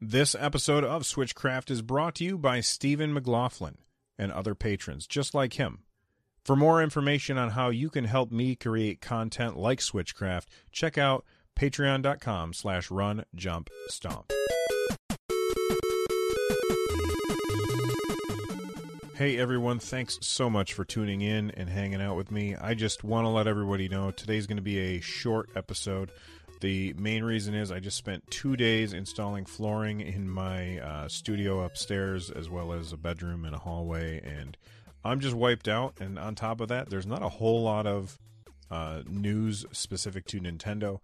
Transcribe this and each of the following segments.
This episode of Switchcraft is brought to you by Stephen McLaughlin and other patrons just like him. For more information on how you can help me create content like Switchcraft, check out patreon.com slash run jump stomp. Hey everyone, thanks so much for tuning in and hanging out with me. I just want to let everybody know today's going to be a short episode. The main reason is I just spent two days installing flooring in my uh, studio upstairs, as well as a bedroom and a hallway, and I'm just wiped out. And on top of that, there's not a whole lot of uh, news specific to Nintendo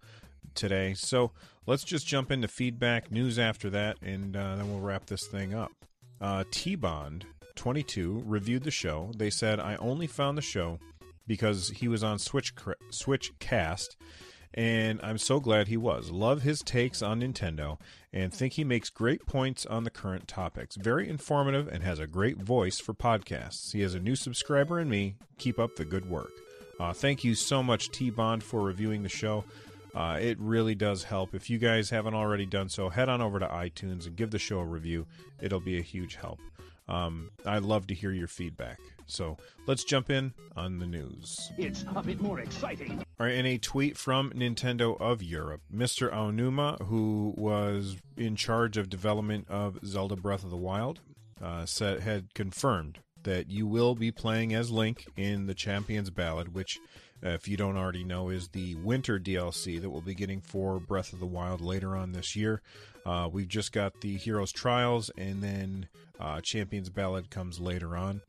today. So let's just jump into feedback, news after that, and uh, then we'll wrap this thing up. Uh, T Bond 22 reviewed the show. They said, I only found the show because he was on Switch Switch Cast, and I'm so glad he was. Love his takes on Nintendo and think he makes great points on the current topics. Very informative and has a great voice for podcasts. He has a new subscriber in me. Keep up the good work. Uh, thank you so much, T Bond, for reviewing the show. Uh, it really does help. If you guys haven't already done so, head on over to iTunes and give the show a review. It'll be a huge help. Um, I'd love to hear your feedback. So let's jump in on the news. It's a bit more exciting. All right, in a tweet from Nintendo of Europe, Mr. Aonuma, who was in charge of development of Zelda Breath of the Wild, uh, said had confirmed that you will be playing as Link in the Champion's Ballad, which, if you don't already know, is the winter DLC that we'll be getting for Breath of the Wild later on this year. Uh, we've just got the Heroes Trials, and then uh, Champions Ballad comes later on.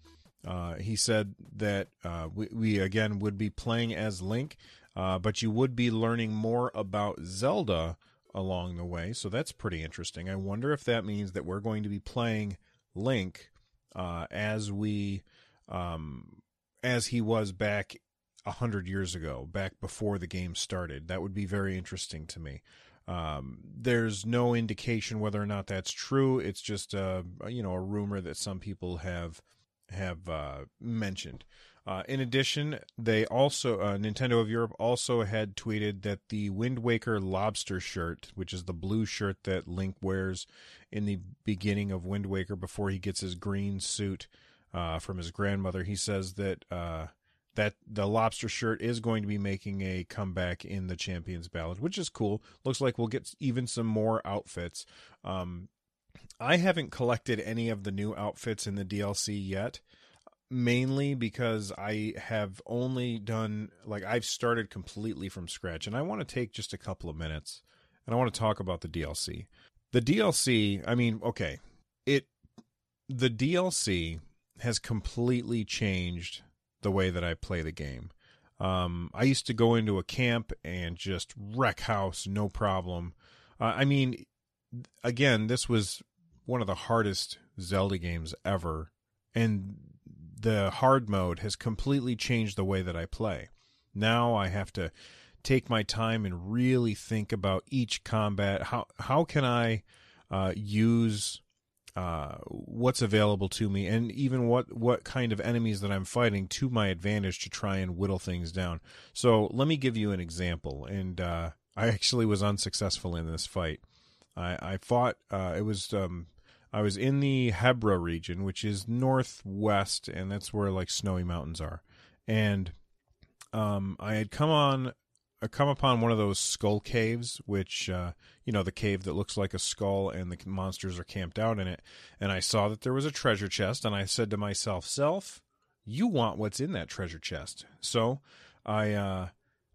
Uh, he said that uh, we, we, again would be playing as Link, uh, but you would be learning more about Zelda along the way. So that's pretty interesting. I wonder if that means that we're going to be playing Link uh, as we um, as he was back a hundred years ago, back before the game started. That would be very interesting to me. Um, there's no indication whether or not that's true. It's just a you know a rumor that some people have have uh, mentioned. Uh, in addition, they also uh, Nintendo of Europe also had tweeted that the Wind Waker lobster shirt, which is the blue shirt that Link wears in the beginning of Wind Waker before he gets his green suit uh, from his grandmother, he says that uh, that the lobster shirt is going to be making a comeback in the Champions Ballad, which is cool. Looks like we'll get even some more outfits. Um, I haven't collected any of the new outfits in the DLC yet, mainly because I have only done like I've started completely from scratch, and I want to take just a couple of minutes and I want to talk about the DLC. The DLC, I mean, okay, it the DLC has completely changed the way that I play the game. Um, I used to go into a camp and just wreck house, no problem. Uh, I mean, again, this was one of the hardest Zelda games ever, and the hard mode has completely changed the way that I play. Now I have to take my time and really think about each combat. How how can I uh, use uh, what's available to me and even what what kind of enemies that I'm fighting to my advantage to try and whittle things down. So let me give you an example. And uh, I actually was unsuccessful in this fight. I, I fought. Uh, it was um, I was in the Hebra region, which is northwest, and that's where like snowy mountains are. And um, I had come on come upon one of those skull caves, which uh, you know the cave that looks like a skull, and the monsters are camped out in it. And I saw that there was a treasure chest, and I said to myself, "Self, you want what's in that treasure chest." So I uh,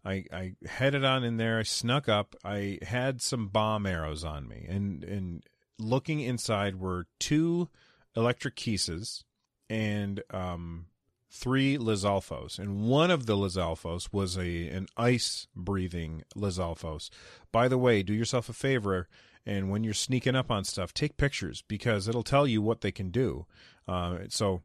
I I headed on in there. I snuck up. I had some bomb arrows on me, and and looking inside were two electric Keeses and um three Lizalfos, and one of the Lizalfos was a an ice breathing Lizalfos. By the way, do yourself a favor And when you're sneaking up on stuff, take pictures because it'll tell you what they can do. Uh, so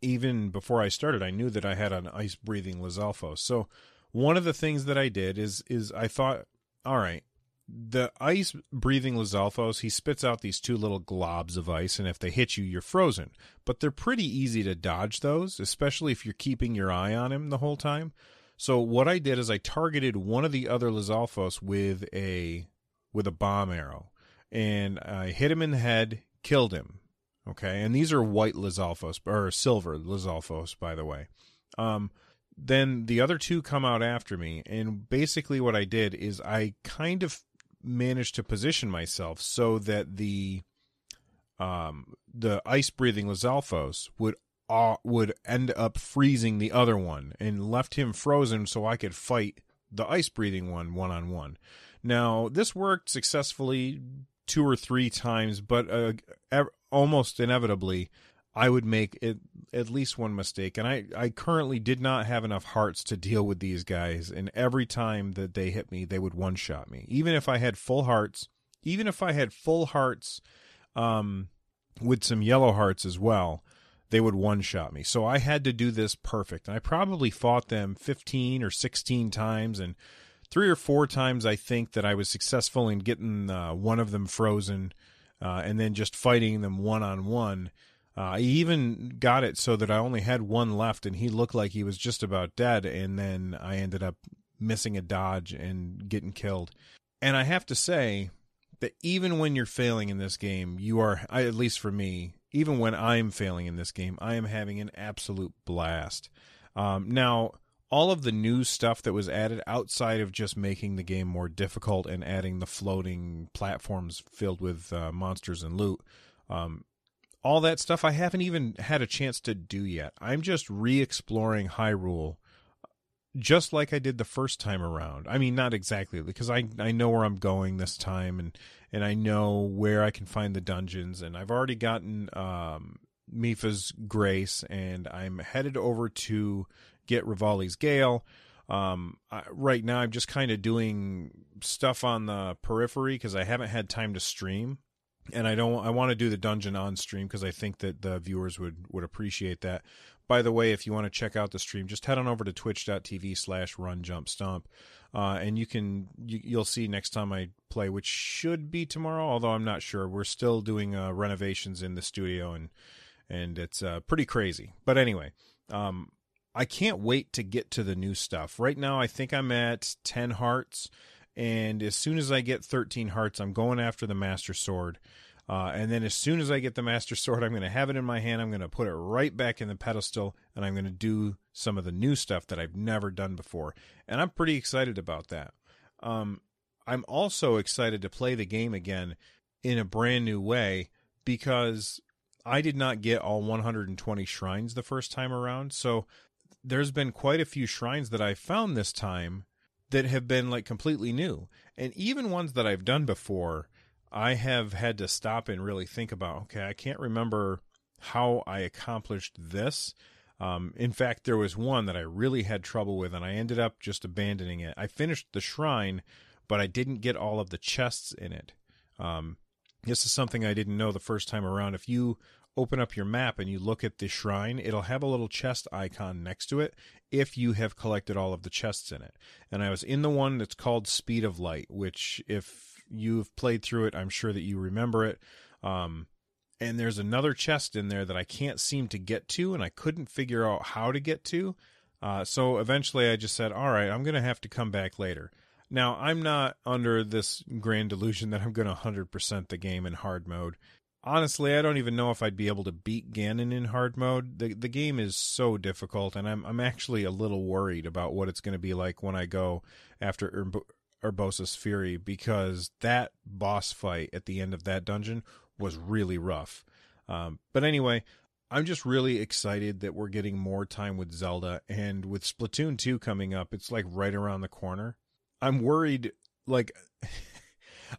even before I started, I knew that I had an ice breathing Lizalfos. So one of the things that I did is is I thought, all right, the ice breathing Lizalfos, he spits out these two little globs of ice, and if they hit you, you're frozen. But they're pretty easy to dodge those, especially if you're keeping your eye on him the whole time. So what I did is I targeted one of the other Lizalfos with a with a bomb arrow, and I hit him in the head, killed him. Okay, and these are white Lizalfos or silver Lizalfos, by the way. Um, then the other two come out after me, and basically what I did is I kind of managed to position myself so that the um the ice breathing Lizalfos would uh, would end up freezing the other one and left him frozen so I could fight the ice breathing one one on one. Now this worked successfully two or three times, but uh, ev- almost inevitably I would make it, at least one mistake. And I, I currently did not have enough hearts to deal with these guys. And every time that they hit me, they would one shot me. Even if I had full hearts, even if I had full hearts um, with some yellow hearts as well, they would one shot me. So I had to do this perfect. And I probably fought them 15 or 16 times. And three or four times I think that I was successful in getting uh, one of them frozen uh, and then just fighting them one on one. I even got it so that I only had one left, and he looked like he was just about dead. And then I ended up missing a dodge and getting killed. And I have to say that even when you're failing in this game, you are, at least for me, even when I'm failing in this game, I am having an absolute blast. Um, now, all of the new stuff that was added outside of just making the game more difficult and adding the floating platforms filled with uh, monsters and loot, um, all that stuff I haven't even had a chance to do yet. I'm just re exploring Hyrule just like I did the first time around. I mean, not exactly because I I know where I'm going this time and and I know where I can find the dungeons and I've already gotten um Mipha's Grace and I'm headed over to get Revali's Gale. Um, I, right now I'm just kind of doing stuff on the periphery because I haven't had time to stream and I don't I want to do the dungeon on stream because I think that the viewers would would appreciate that. By the way, if you want to check out the stream, just head on over to twitch.tv slash run jump stomp. Uh, and you can you, you'll see next time I play, which should be tomorrow, although I'm not sure. We're still doing uh, renovations in the studio and and it's uh, pretty crazy. But anyway, um, I can't wait to get to the new stuff. Right now, I think I'm at ten hearts and as soon as I get 13 hearts, I'm going after the Master Sword. Uh, and then as soon as I get the Master Sword, I'm going to have it in my hand. I'm going to put it right back in the pedestal, and I'm going to do some of the new stuff that I've never done before. And I'm pretty excited about that. Um, I'm also excited to play the game again in a brand new way because I did not get all 120 shrines the first time around. So there's been quite a few shrines that I found this time that have been like completely new. And even ones that I've done before, I have had to stop and really think about, okay, I can't remember how I accomplished this. Um, in fact, there was one that I really had trouble with, and I ended up just abandoning it. I finished the shrine, but I didn't get all of the chests in it. Um, this is something I didn't know the first time around. If you open up your map and you look at the shrine, it'll have a little chest icon next to it if you have collected all of the chests in it. And I was in the one that's called Speed of Light, which if you've played through it, I'm sure that you remember it. Um, and there's another chest in there that I can't seem to get to, and I couldn't figure out how to get to. Uh, so eventually I just said, all right, I'm going to have to come back later. Now, I'm not under this grand delusion that I'm going to 100% the game in hard mode honestly, I don't even know if I'd be able to beat Ganon in hard mode. The the game is so difficult, and I'm I'm actually a little worried about what it's going to be like when I go after Urb- Urbosa's Fury because that boss fight at the end of that dungeon was really rough. Um, but anyway, I'm just really excited that we're getting more time with Zelda, and with Splatoon 2 coming up, it's like right around the corner. I'm worried, like.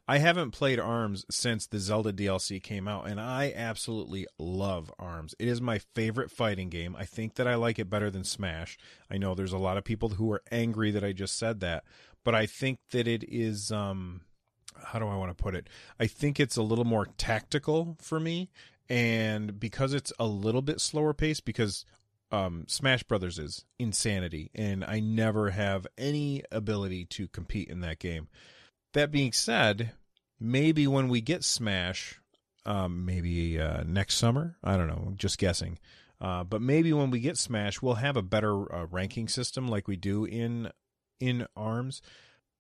I haven't played ARMS since the Zelda DLC came out, and I absolutely love ARMS. It is my favorite fighting game. I think that I like it better than Smash. I know there's a lot of people who are angry that I just said that, but I think that it is um how do I want to put it? I think it's a little more tactical for me, and because it's a little bit slower paced, because um, Smash Brothers is insanity, and I never have any ability to compete in that game. That being said, maybe when we get Smash, um, maybe uh, next summer, I don't know, just guessing. Uh, but maybe when we get Smash, we'll have a better uh, ranking system like we do in in Arms.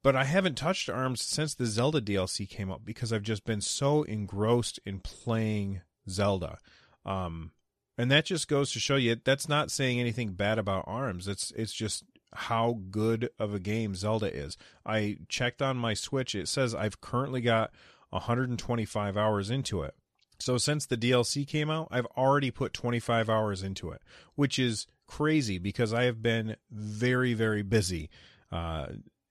But I haven't touched Arms since the Zelda DLC came up because I've just been so engrossed in playing Zelda. Um, and that just goes to show you that's not saying anything bad about Arms. It's it's just how good of a game Zelda is. I checked on my Switch. It says I've currently got 125 hours into it. So since the DLC came out, I've already put 25 hours into it, which is crazy because I have been very very busy uh,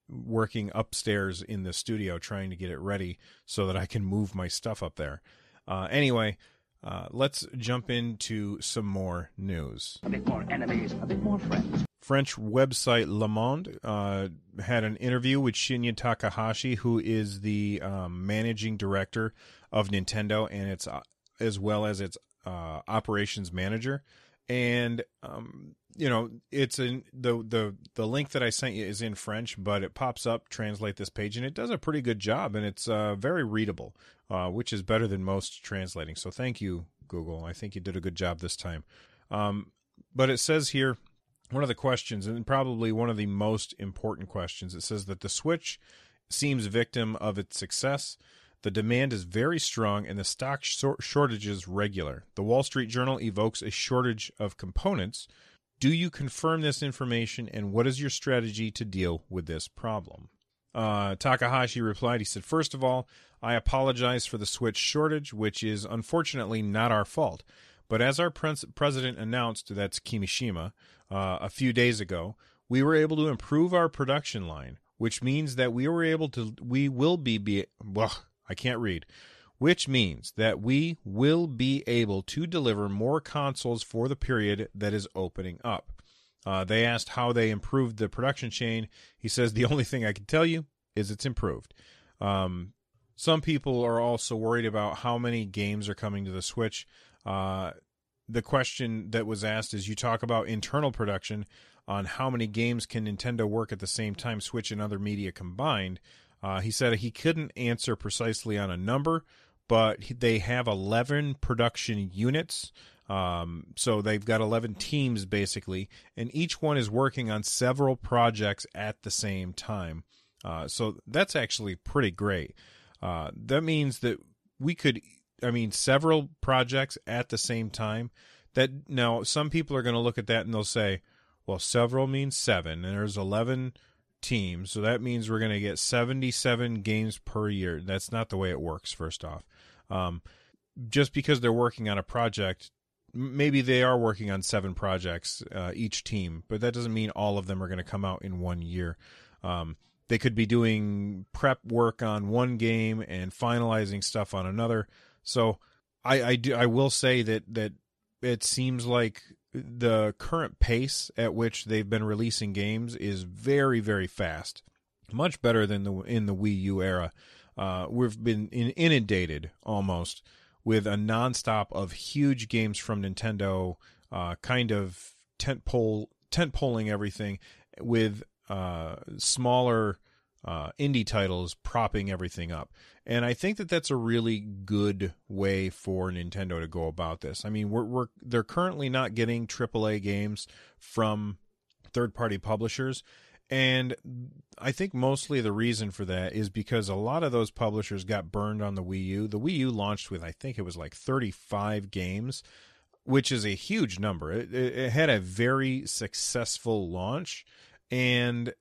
working upstairs in the studio trying to get it ready so that I can move my stuff up there. Uh, anyway, uh, let's jump into some more news. A bit more enemies, a bit more friends. French website Le Monde uh, had an interview with Shinya Takahashi, who is the um, managing director of Nintendo and its uh, as well as its uh, operations manager. And um, you know, it's in the the the link that I sent you is in French, but it pops up translate this page, and it does a pretty good job, and it's uh, very readable, uh, which is better than most translating. So thank you, Google. I think you did a good job this time. Um, but it says here one of the questions, and probably one of the most important questions. It says that the Switch seems victim of its success. The demand is very strong and the stock shortages regular. The Wall Street Journal evokes a shortage of components do you confirm this information and what is your strategy to deal with this problem? Uh, Takahashi replied, he said, First of all, I apologize for the Switch shortage, which is unfortunately not our fault. But as our pres- president announced, that's Kimishima, uh, a few days ago, we were able to improve our production line, which means that we were able to, we will be, be well, I can't read which means that we will be able to deliver more consoles for the period that is opening up. Uh, they asked how they improved the production chain. He says, The only thing I can tell you is it's improved. Um, some people are also worried about how many games are coming to the Switch. Uh, the question that was asked is you talk about internal production on how many games can Nintendo work at the same time, Switch and other media combined. Uh, he said he couldn't answer precisely on a number, but they have 11 production units. Um, so they've got 11 teams basically, and each one is working on several projects at the same time. Uh, so that's actually pretty great. Uh, that means that we could, I mean, several projects at the same time. That now some people are going to look at that and they'll say, well, several means seven, and there's 11 teams. So that means we're going to get 77 games per year. That's not the way it works, first off. Um, just because they're working on a project, maybe they are working on seven projects uh, each team, but that doesn't mean all of them are going to come out in one year. Um, they could be doing prep work on one game and finalizing stuff on another. So I, I do I will say that that it seems like the current pace at which they've been releasing games is very very fast, much better than the in the Wii U era. Uh, we've been inundated almost with a nonstop of huge games from Nintendo, uh, kind of tent pole tent poling everything with uh, smaller uh, indie titles propping everything up. And I think that that's a really good way for Nintendo to go about this. I mean, we're, we're they're currently not getting AAA games from third party publishers. And I think mostly the reason for that is because a lot of those publishers got burned on the Wii U. The Wii U launched with, I think it was like 35 games, which is a huge number. It, it had a very successful launch, and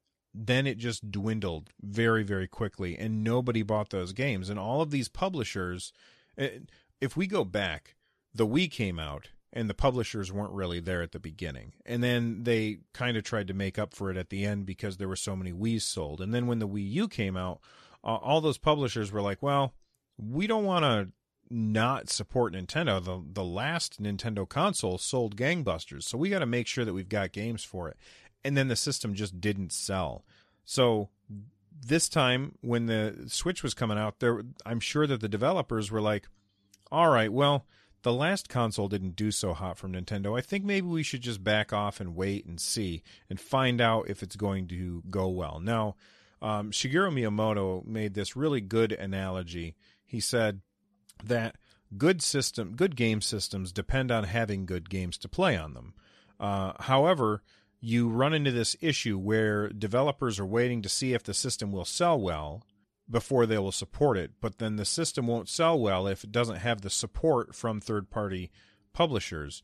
then it just dwindled very, very quickly, and nobody bought those games. And all of these publishers, eh, if we go back, the Wii came out and the publishers weren't really there at the beginning. And then they kind of tried to make up for it at the end because there were so many Wii's sold. And then when the Wii U came out, uh, all those publishers were like, well, we don't want to not support Nintendo. The the last Nintendo console sold gangbusters, so we got to make sure that we've got games for it. And then the system just didn't sell. So this time when the Switch was coming out, there I'm sure that the developers were like, "All right, well, the last console didn't do so hot from Nintendo. I think maybe we should just back off and wait and see and find out if it's going to go well." Now, um, Shigeru Miyamoto made this really good analogy. He said that good system, good game systems depend on having good games to play on them. Uh, however, you run into this issue where developers are waiting to see if the system will sell well before they will support it, but then the system won't sell well if it doesn't have the support from third party publishers.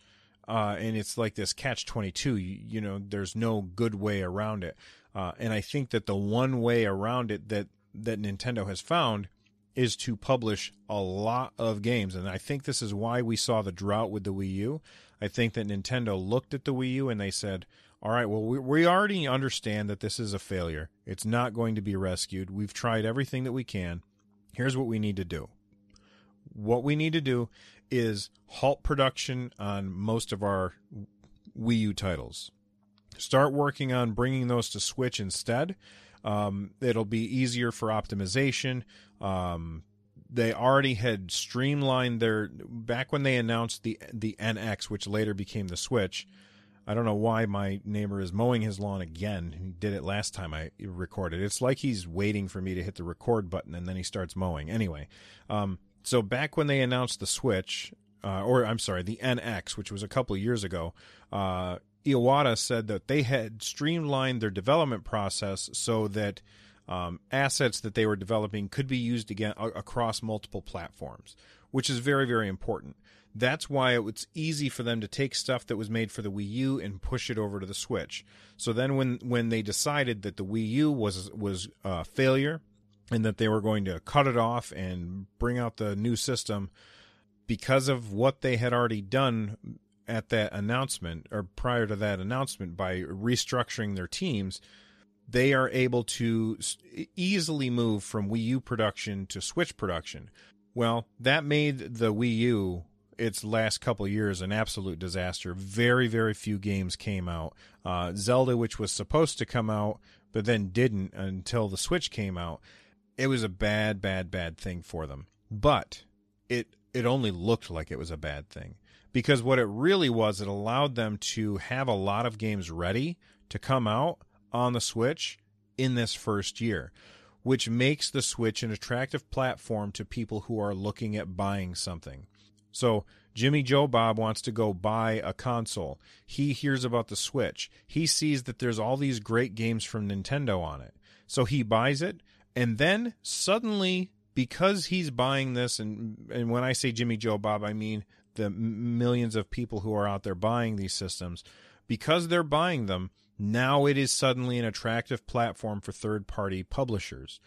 Uh, and it's like this catch 22 you, you, know there's no good way around it. Uh, and i think that the one way around it that that nintendo has found is to publish a lot of games. And i think this is why we saw the drought with the wii u. I think that nintendo looked at the wii u and they said all right, well, we, we already understand that this is a failure. It's not going to be rescued. We've tried everything that we can. Here's what we need to do. What we need to do is halt production on most of our Wii U titles. Start working on bringing those to Switch instead. Um, it'll be easier for optimization. Um, they already had streamlined their back when they announced the the NX, which later became the Switch. I don't know why my neighbor is mowing his lawn again. He did it last time I recorded. It's like he's waiting for me to hit the record button and then he starts mowing. Anyway, um, so back when they announced the Switch, uh, or I'm sorry, the NX, which was a couple years ago, uh, Iwata said that they had streamlined their development process so that um, assets that they were developing could be used again across multiple platforms, which is very, very important. That's why it was easy for them to take stuff that was made for the Wii U and push it over to the Switch. So then when when they decided that the Wii U was was a failure and that they were going to cut it off and bring out the new system because of what they had already done at that announcement or prior to that announcement by restructuring their teams, they are able to easily move from Wii U production to Switch production. Well, that made the Wii U its last couple years an absolute disaster. Very, very few games came out. Uh, Zelda, which was supposed to come out, but then didn't until the Switch came out. It was a bad, bad, bad thing for them. But it it only looked like it was a bad thing because what it really was, it allowed them to have a lot of games ready to come out on the Switch in this first year, which makes the Switch an attractive platform to people who are looking at buying something. So Jimmy Joe Bob wants to go buy a console. He hears about the Switch. He sees that there's all these great games from Nintendo on it. So he buys it and then suddenly because he's buying this and and when I say Jimmy Joe Bob I mean the millions of people who are out there buying these systems because they're buying them now it is suddenly an attractive platform for third party publishers.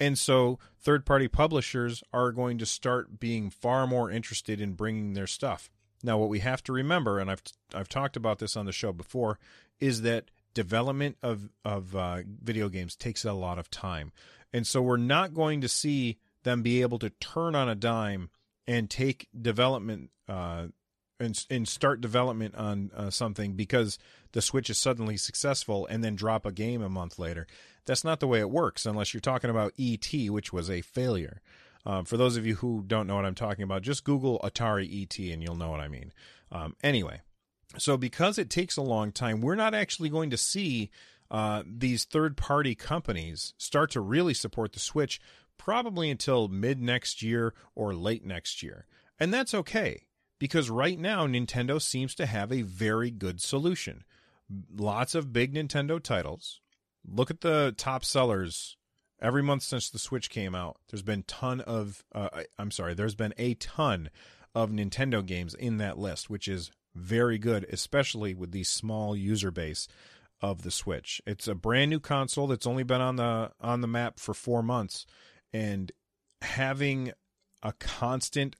And so third party publishers are going to start being far more interested in bringing their stuff. Now, what we have to remember, and I've, I've talked about this on the show before, is that development of, of uh, video games takes a lot of time. And so we're not going to see them be able to turn on a dime and take development uh, and, and start development on uh, something because the Switch is suddenly successful and then drop a game a month later. That's not the way it works unless you're talking about ET, which was a failure. Um, for those of you who don't know what I'm talking about, just Google Atari ET and you'll know what I mean. Um, anyway, so because it takes a long time, we're not actually going to see uh, these third party companies start to really support the Switch probably until mid next year or late next year. And that's okay because right now Nintendo seems to have a very good solution. Lots of big Nintendo titles. Look at the top sellers every month since the Switch came out. There's been ton of uh, I'm sorry, there's been a ton of Nintendo games in that list, which is very good, especially with the small user base of the Switch. It's a brand new console that's only been on the on the map for 4 months and having a constant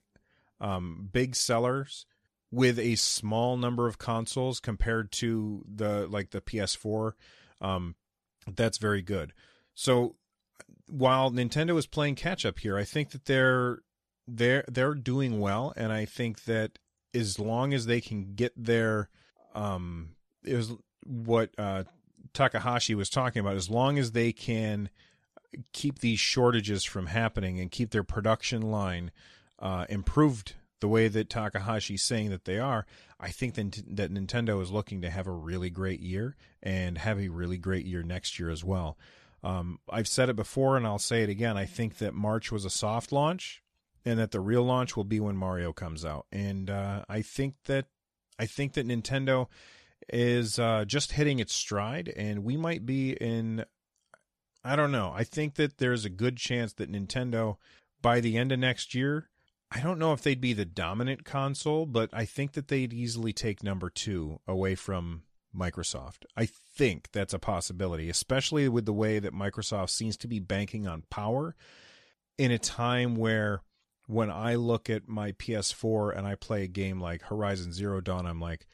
um, big sellers with a small number of consoles compared to the like the PS4 um, that's very good. So while Nintendo is playing catch up here, I think that they're they're they're doing well and I think that as long as they can get their um it was what uh Takahashi was talking about as long as they can keep these shortages from happening and keep their production line uh, improved the way that Takahashi's saying that they are, I think that, that Nintendo is looking to have a really great year and have a really great year next year as well. Um, I've said it before and I'll say it again. I think that March was a soft launch and that the real launch will be when Mario comes out. And uh, I think that I think that Nintendo is uh, just hitting its stride, and we might be in. I don't know. I think that there's a good chance that Nintendo, by the end of next year, I don't know if they'd be the dominant console, but I think that they'd easily take number two away from Microsoft. I think that's a possibility, especially with the way that Microsoft seems to be banking on power in a time where when I look at my PS4 and I play a game like Horizon Zero Dawn, I'm like,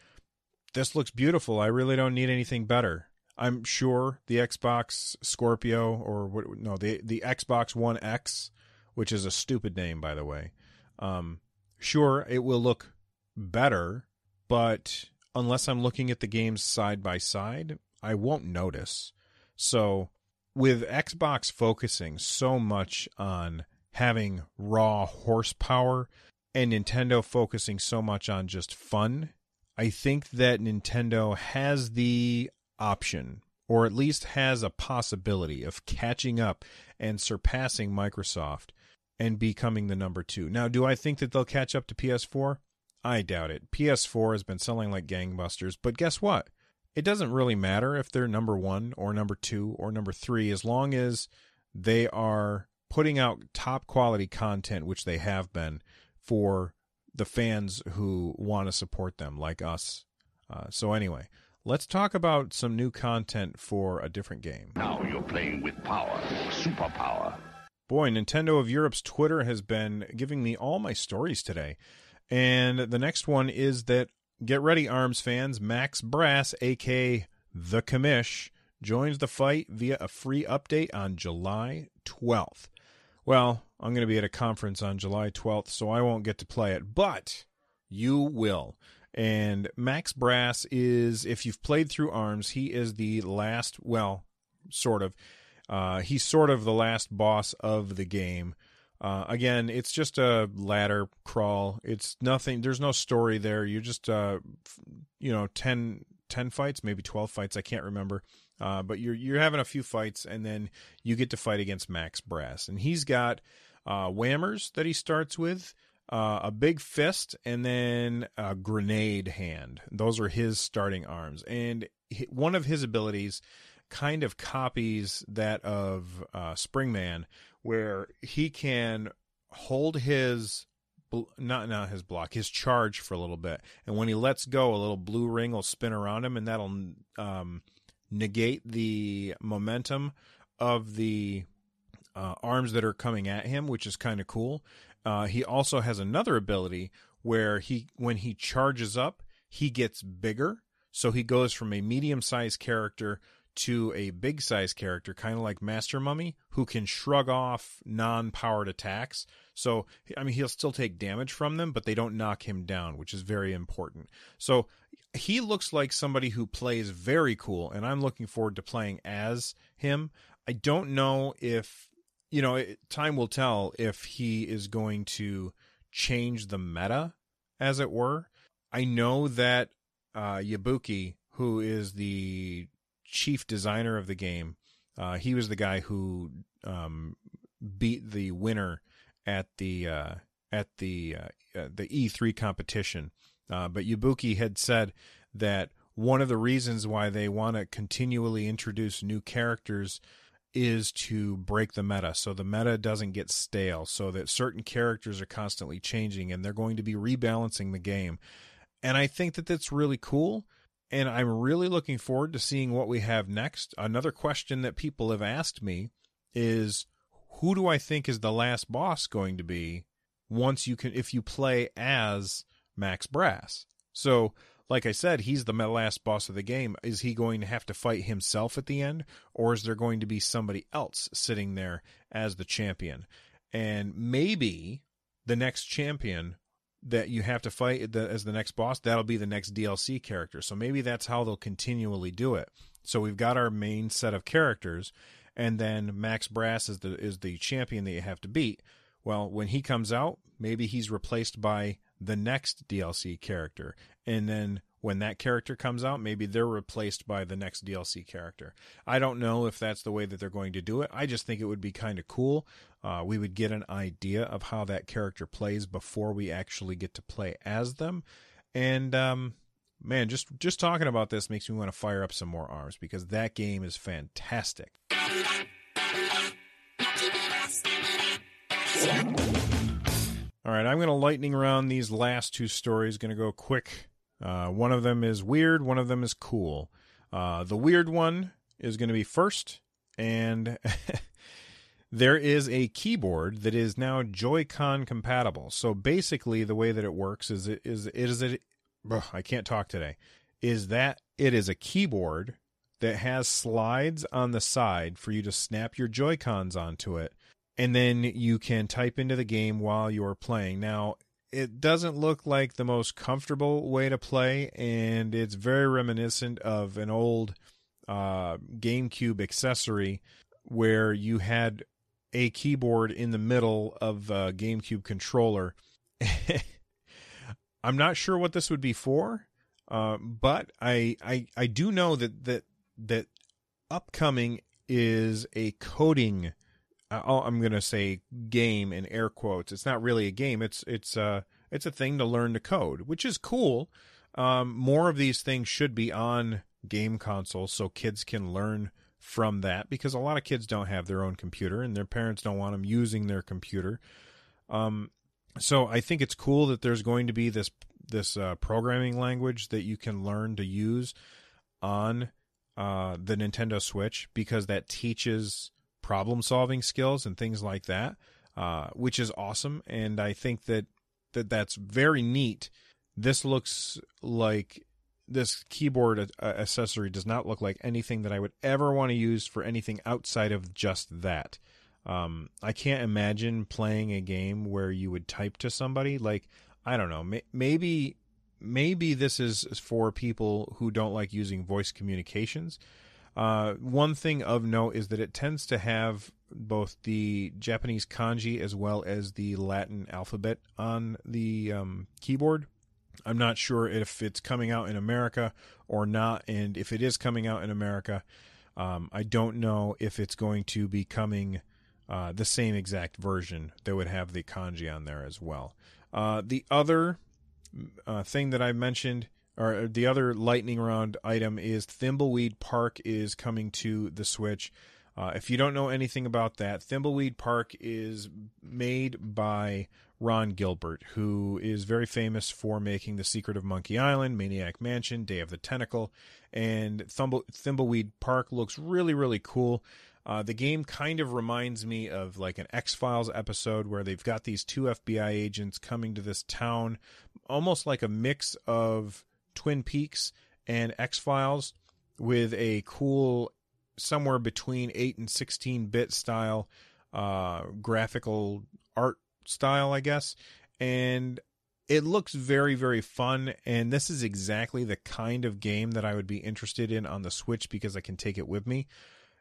this looks beautiful. I really don't need anything better. I'm sure the Xbox Scorpio or what no, the the Xbox One X, which is a stupid name by the way. Um sure it will look better, but unless I'm looking at the games side by side, I won't notice. So with Xbox focusing so much on having raw horsepower and Nintendo focusing so much on just fun, I think that Nintendo has the option, or at least has a possibility, of catching up and surpassing Microsoft and becoming the number two. Now, do I think that they'll catch up to PS4? I doubt it. PS4 has been selling like gangbusters, but guess what? It doesn't really matter if they're number one or number two or number three, as long as they are putting out top quality content, which they have been for the fans who want to support them, like us. Uh, so, anyway, let's talk about some new content for a different game. Now you're playing with power, superpower. Boy, Nintendo of Europe's Twitter has been giving me all my stories today. And the next one is that get ready, ARMS fans. Max Brass, aka The Commish, joins the fight via a free update on July 12th. Well, I'm going to be at a conference on July 12th, so I won't get to play it, but you will. And Max Brass is, if you've played through ARMS, he is the last, well, sort of. Uh, he's sort of the last boss of the game. Uh, again, it's just a ladder crawl. It's nothing. There's no story there. You're just, uh, you know, 10, 10 fights, maybe 12 fights. I can't remember. Uh, but you're you're having a few fights, and then you get to fight against Max Brass, and he's got uh, whammers that he starts with, uh, a big fist, and then a grenade hand. Those are his starting arms, and one of his abilities kind of copies that of uh, Spring Man, where he can hold his not not his block, his charge for a little bit, and when he lets go, a little blue ring will spin around him, and that'll um, negate the momentum of the uh, arms that are coming at him, which is kind of cool. Uh, he also has another ability where he, when he charges up, he gets bigger. So he goes from a medium sized character to a big size character, kind of like Master Mummy, who can shrug off non powered attacks. So, I mean, he'll still take damage from them, but they don't knock him down, which is very important. So, he looks like somebody who plays very cool, and I'm looking forward to playing as him. I don't know if, you know, time will tell if he is going to change the meta, as it were. I know that uh, Yabuki, who is the chief designer of the game, uh, he was the guy who um, beat the winner at the uh, at the uh, uh the E3 competition. Uh, but Yabuki had said that one of the reasons why they want to continually introduce new characters is to break the meta so the meta doesn't get stale so that certain characters are constantly changing and they're going to be rebalancing the game. And i think that that's really cool and i'm really looking forward to seeing what we have next another question that people have asked me is who do i think is the last boss going to be once you can if you play as Max Brass. So, like I said, he's the last boss of the game. Is he going to have to fight himself at the end, or is there going to be somebody else sitting there as the champion? And maybe the next champion that you have to fight as the next boss, that'll be the next DLC character. So maybe that's how they'll continually do it. So we've got our main set of characters, and then Max Brass is the is the champion that you have to beat. Well, when he comes out, maybe he's replaced by the next DLC character, and then when that character comes out, maybe they're replaced by the next DLC character. I don't know if that's the way that they're going to do it. I just think it would be kind of cool. Uh, we would get an idea of how that character plays before we actually get to play as them. And um, man, just just talking about this makes me want to fire up some more arms because that game is fantastic. All right, I'm going to lightning round these last two stories. Going to go quick. Uh, one of them is weird. One of them is cool. Uh, the weird one is going to be first, and there is a keyboard that is now Joy-Con compatible. So basically, the way that it works is it is it is it. Ugh, I can't talk today. Is that it is a keyboard that has slides on the side for you to snap your Joy Cons onto it, and then you can type into the game while you're playing. Now, it doesn't look like the most comfortable way to play, and it's very reminiscent of an old uh, GameCube accessory where you had a keyboard in the middle of a GameCube controller. I'm not sure what this would be for, uh, but I, I I do know that that that upcoming is a coding. I'm going to say game in air quotes. It's not really a game. It's it's uh it's a thing to learn to code, which is cool. Um, more of these things should be on game consoles so kids can learn from that because a lot of kids don't have their own computer and their parents don't want them using their computer. Um, so I think it's cool that there's going to be this this uh, programming language that you can learn to use on uh, the Nintendo Switch because that teaches problem solving skills and things like that, uh, which is awesome. And I think that, that that's very neat. This looks like this keyboard accessory does not look like anything that I would ever want to use for anything outside of just that. Um, I can't imagine playing a game where you would type to somebody. Like, I don't know, maybe maybe this is for people who don't like using voice communications. Uh, one thing of note is that it tends to have both the Japanese kanji as well as the Latin alphabet on the um, keyboard. I'm not sure if it's coming out in America or not, and if it is coming out in America, um, I don't know if it's going to be coming uh, the same exact version that would have the kanji on there as well. Uh, the other uh, thing that I mentioned, or the other lightning round item, is Thimbleweed Park is coming to the Switch. Uh, if you don't know anything about that, Thimbleweed Park is made by Ron Gilbert, who is very famous for making The Secret of Monkey Island, Maniac Mansion, Day of the Tentacle, and Thimble- Thimbleweed Park looks really, really cool. Uh, the game kind of reminds me of like an X Files episode where they've got these two FBI agents coming to this town, almost like a mix of Twin Peaks and X Files, with a cool, somewhere between 8 and 16 bit style uh, graphical art style, I guess. And it looks very, very fun. And this is exactly the kind of game that I would be interested in on the Switch because I can take it with me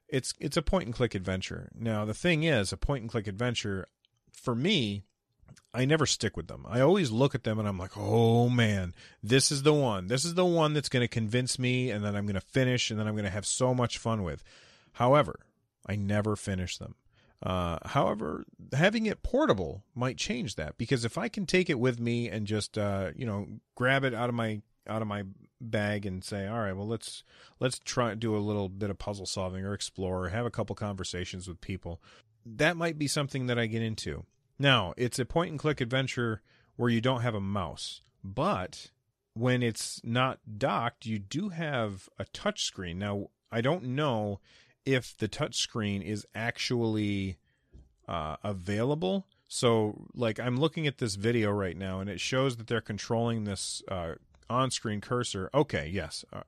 it's it's a point and click adventure. Now the thing is, a point and click adventure for me, I never stick with them. I always look at them and I'm like, "Oh man, this is the one. This is the one that's going to convince me and then I'm going to finish and then I'm going to have so much fun with." However, I never finish them. Uh, however, having it portable might change that because if I can take it with me and just uh, you know grab it out of my out of my bag and say, all right, well let's let's try do a little bit of puzzle solving or explore, or have a couple conversations with people. That might be something that I get into. Now, it's a point and click adventure where you don't have a mouse, but when it's not docked, you do have a touch screen. Now, I don't know if the touch screen is actually uh, available. So, like, I'm looking at this video right now, and it shows that they're controlling this uh, on-screen cursor. Okay, yes. Uh,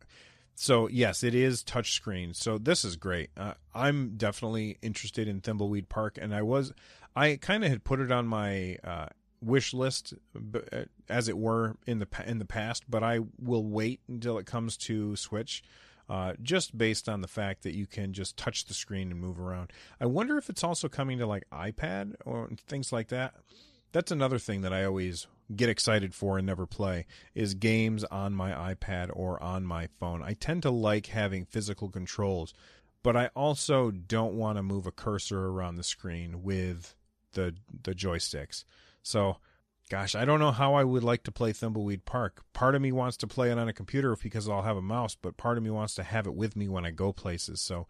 so yes, it is touchscreen. So this is great. Uh, I'm definitely interested in Thimbleweed Park, and I was, I kind of had put it on my uh, wish list, uh, as it were, in the in the past. But I will wait until it comes to Switch. uh, just based on the fact that you can just touch the screen and move around. I wonder if it's also coming to like iPad or things like that. That's another thing that I always get excited for and never play is games on my iPad or on my phone. I tend to like having physical controls, but I also don't want to move a cursor around the screen with the the joysticks. So, gosh, I don't know how I would like to play Thimbleweed Park. Part of me wants to play it on a computer because I'll have a mouse, but part of me wants to have it with me when I go places. So,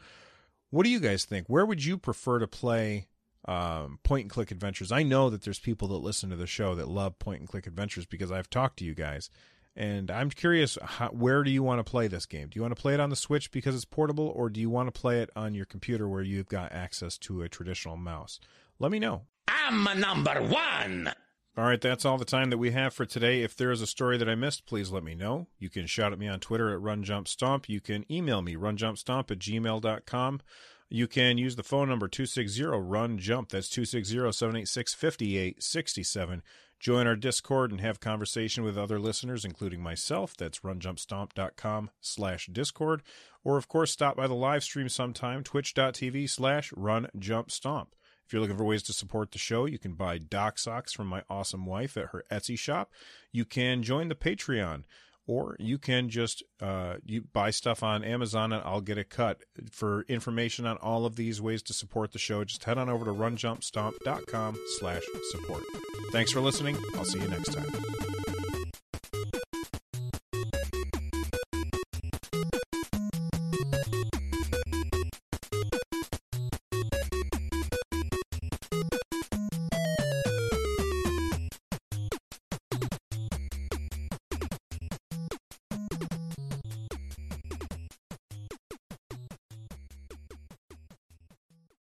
what do you guys think? Where would you prefer to play um, point and click adventures. I know that there's people that listen to the show that love point and click adventures because I've talked to you guys. And I'm curious, how, where do you want to play this game? Do you want to play it on the Switch because it's portable, or do you want to play it on your computer where you've got access to a traditional mouse? Let me know. I'm number one. All right, that's all the time that we have for today. If there is a story that I missed, please let me know. You can shout at me on Twitter at RunJumpStomp. You can email me, runjumpstomp at gmail.com. You can use the phone number 260-RUN-JUMP. That's 260-786-5867. Join our Discord and have conversation with other listeners, including myself. That's runjumpstomp.com slash Discord. Or, of course, stop by the live stream sometime, twitch.tv slash runjumpstomp. If you're looking for ways to support the show, you can buy dock socks from my awesome wife at her Etsy shop. You can join the Patreon or you can just uh, you buy stuff on Amazon and I'll get a cut. For information on all of these ways to support the show, just head on over to runjumpstomp.com slash support. Thanks for listening. I'll see you next time.